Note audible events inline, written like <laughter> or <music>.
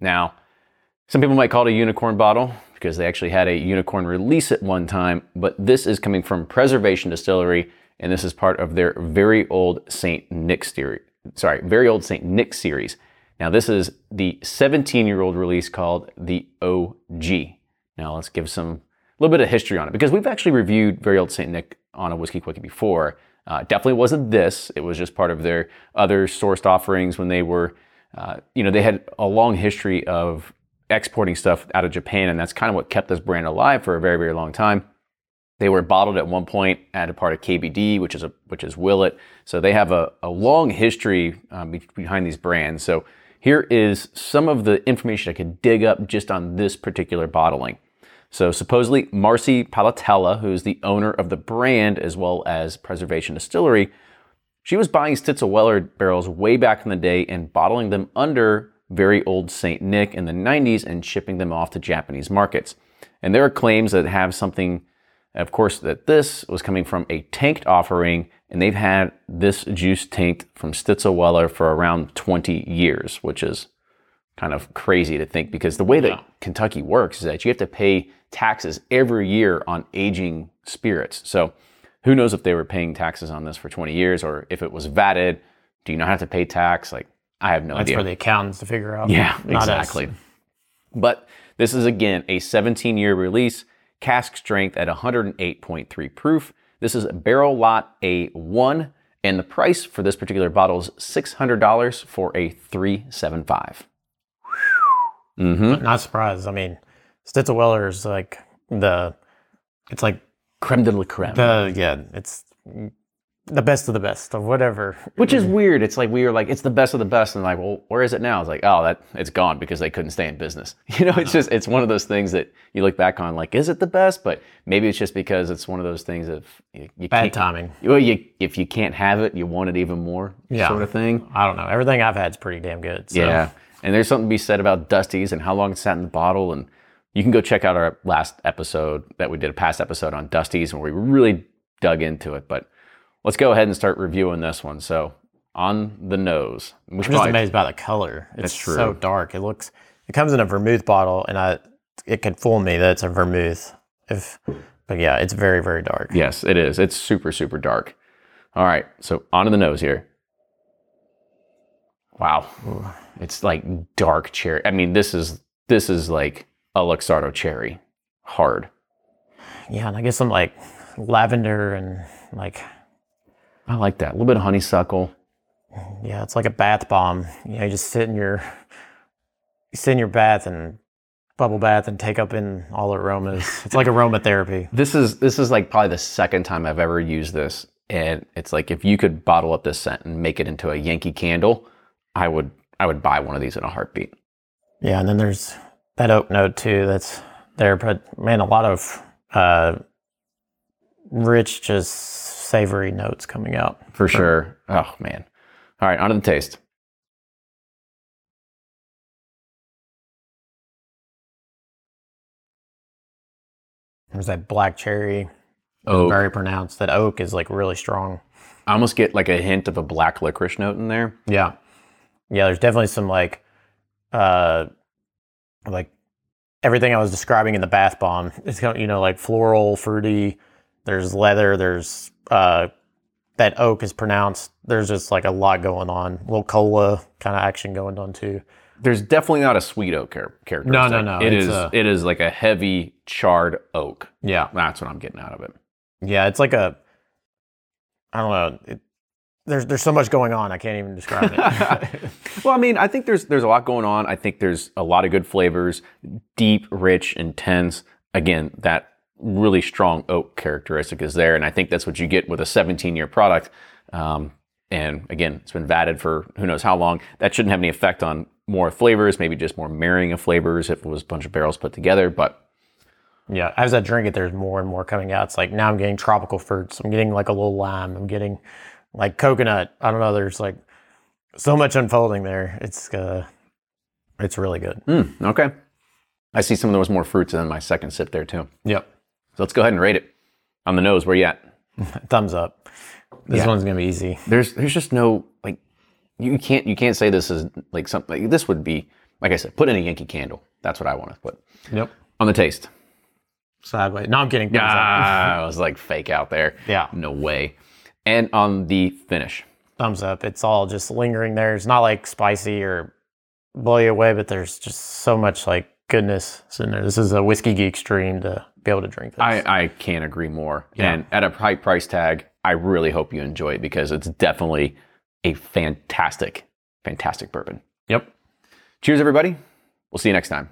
Now, some people might call it a unicorn bottle because they actually had a unicorn release at one time, but this is coming from Preservation Distillery, and this is part of their very old St. Nick series. Sorry, very old St. Nick series. Now, this is the 17 year old release called the OG. Now, let's give some a little bit of history on it because we've actually reviewed very old St. Nick on a Whiskey Quickie before. Uh, definitely wasn't this. It was just part of their other sourced offerings when they were, uh, you know, they had a long history of exporting stuff out of Japan, and that's kind of what kept this brand alive for a very, very long time. They were bottled at one point at a part of KBD, which is a which is Willett. So they have a, a long history um, behind these brands. So here is some of the information I could dig up just on this particular bottling. So supposedly Marci Palatella, who's the owner of the brand as well as Preservation Distillery, she was buying Stitzel Weller barrels way back in the day and bottling them under very old St. Nick in the 90s and shipping them off to Japanese markets. And there are claims that have something, of course, that this was coming from a tanked offering, and they've had this juice tanked from Stitzel Weller for around 20 years, which is kind of crazy to think because the way that yeah. Kentucky works is that you have to pay taxes every year on aging spirits. So who knows if they were paying taxes on this for 20 years or if it was vatted. Do you not have to pay tax? Like I have no That's idea. That's for the accountants to figure out. Yeah, exactly. Us. But this is again a 17 year release, cask strength at 108.3 proof. This is a barrel lot A1, and the price for this particular bottle is $600 for a 375. Mm-hmm. Not surprised. I mean, Stitzel Weller is like the, it's like creme de la creme. The yeah, it's the best of the best of whatever. Which is weird. It's like we were like, it's the best of the best, and like, well, where is it now? It's like, oh, that it's gone because they couldn't stay in business. <laughs> You know, it's just it's one of those things that you look back on, like, is it the best? But maybe it's just because it's one of those things of you, you bad timing. Well, you if you can't have it, you want it even more, yeah. sort of thing. I don't know. Everything I've had is pretty damn good. So. Yeah, and there's something to be said about Dusties and how long it sat in the bottle, and you can go check out our last episode that we did a past episode on Dusties, where we really dug into it, but let's go ahead and start reviewing this one. So on the nose, I'm just probably, amazed by the color. It's true. so dark. It looks. It comes in a vermouth bottle, and I it could fool me that it's a vermouth. If, but yeah, it's very very dark. Yes, it is. It's super super dark. All right, so onto the nose here. Wow, it's like dark cherry. I mean, this is this is like a Luxardo cherry, hard. Yeah, and I guess some like lavender and like I like that. A little bit of honeysuckle. Yeah, it's like a bath bomb. You know, you just sit in your you sit in your bath and bubble bath and take up in all the aromas. It's like aromatherapy. <laughs> This is this is like probably the second time I've ever used this. And it's like if you could bottle up this scent and make it into a Yankee candle, I would I would buy one of these in a heartbeat. Yeah, and then there's that oak note too that's there, but man, a lot of uh, rich, just savory notes coming out. For sure. Oh, man. All right, on to the taste. There's that black cherry. Oak. Very pronounced. That oak is like really strong. I almost get like a hint of a black licorice note in there. Yeah. Yeah, there's definitely some like uh like everything I was describing in the bath bomb. It's kind of, you know, like floral, fruity, there's leather, there's uh, that oak is pronounced. There's just like a lot going on. A little cola kind of action going on too. there's definitely not a sweet oak char- character. No, no, no, It it's is. a- it is like a heavy charred oak. Yeah. That's what I'm getting out of it. Yeah, it's like a I don't know. It, there's there's so much going on. I can't even describe it. <laughs> well, I mean, I think there's there's a lot going on. I think there's a lot of good flavors, deep, rich, intense. Again, that really strong oak characteristic is there, and I think that's what you get with a 17 year product. Um, and again, it's been vatted for who knows how long. That shouldn't have any effect on more flavors. Maybe just more marrying of flavors if it was a bunch of barrels put together. But yeah, as I drink it, there's more and more coming out. It's like now I'm getting tropical fruits. I'm getting like a little lime. I'm getting like coconut. I don't know. There's like so much unfolding there. It's uh, it's really good. mm, okay, I see some of those more fruits in my second sip there too. Yep. So let's go ahead and rate it on the nose. Where you at? <laughs> Thumbs up. This Yeah. one's gonna be easy. there's there's just no like you can't you can't say this is like something like, this would be like I said put in a Yankee candle. That's what I want to put Yep. on the taste. Sideways. No, I'm kidding. Thumbs. Ah, I <laughs> was like fake out there. Yeah. no way. And on the finish, Thumbs up. It's all just lingering there. It's not like spicy or blow you away, but there's just so much like goodness in there. This is a whiskey geek stream to be able to drink this. I I can't agree more. Yeah. And at a high price tag, I really hope you enjoy it because it's definitely a fantastic, fantastic bourbon. yep. Cheers, everybody. We'll see you next time.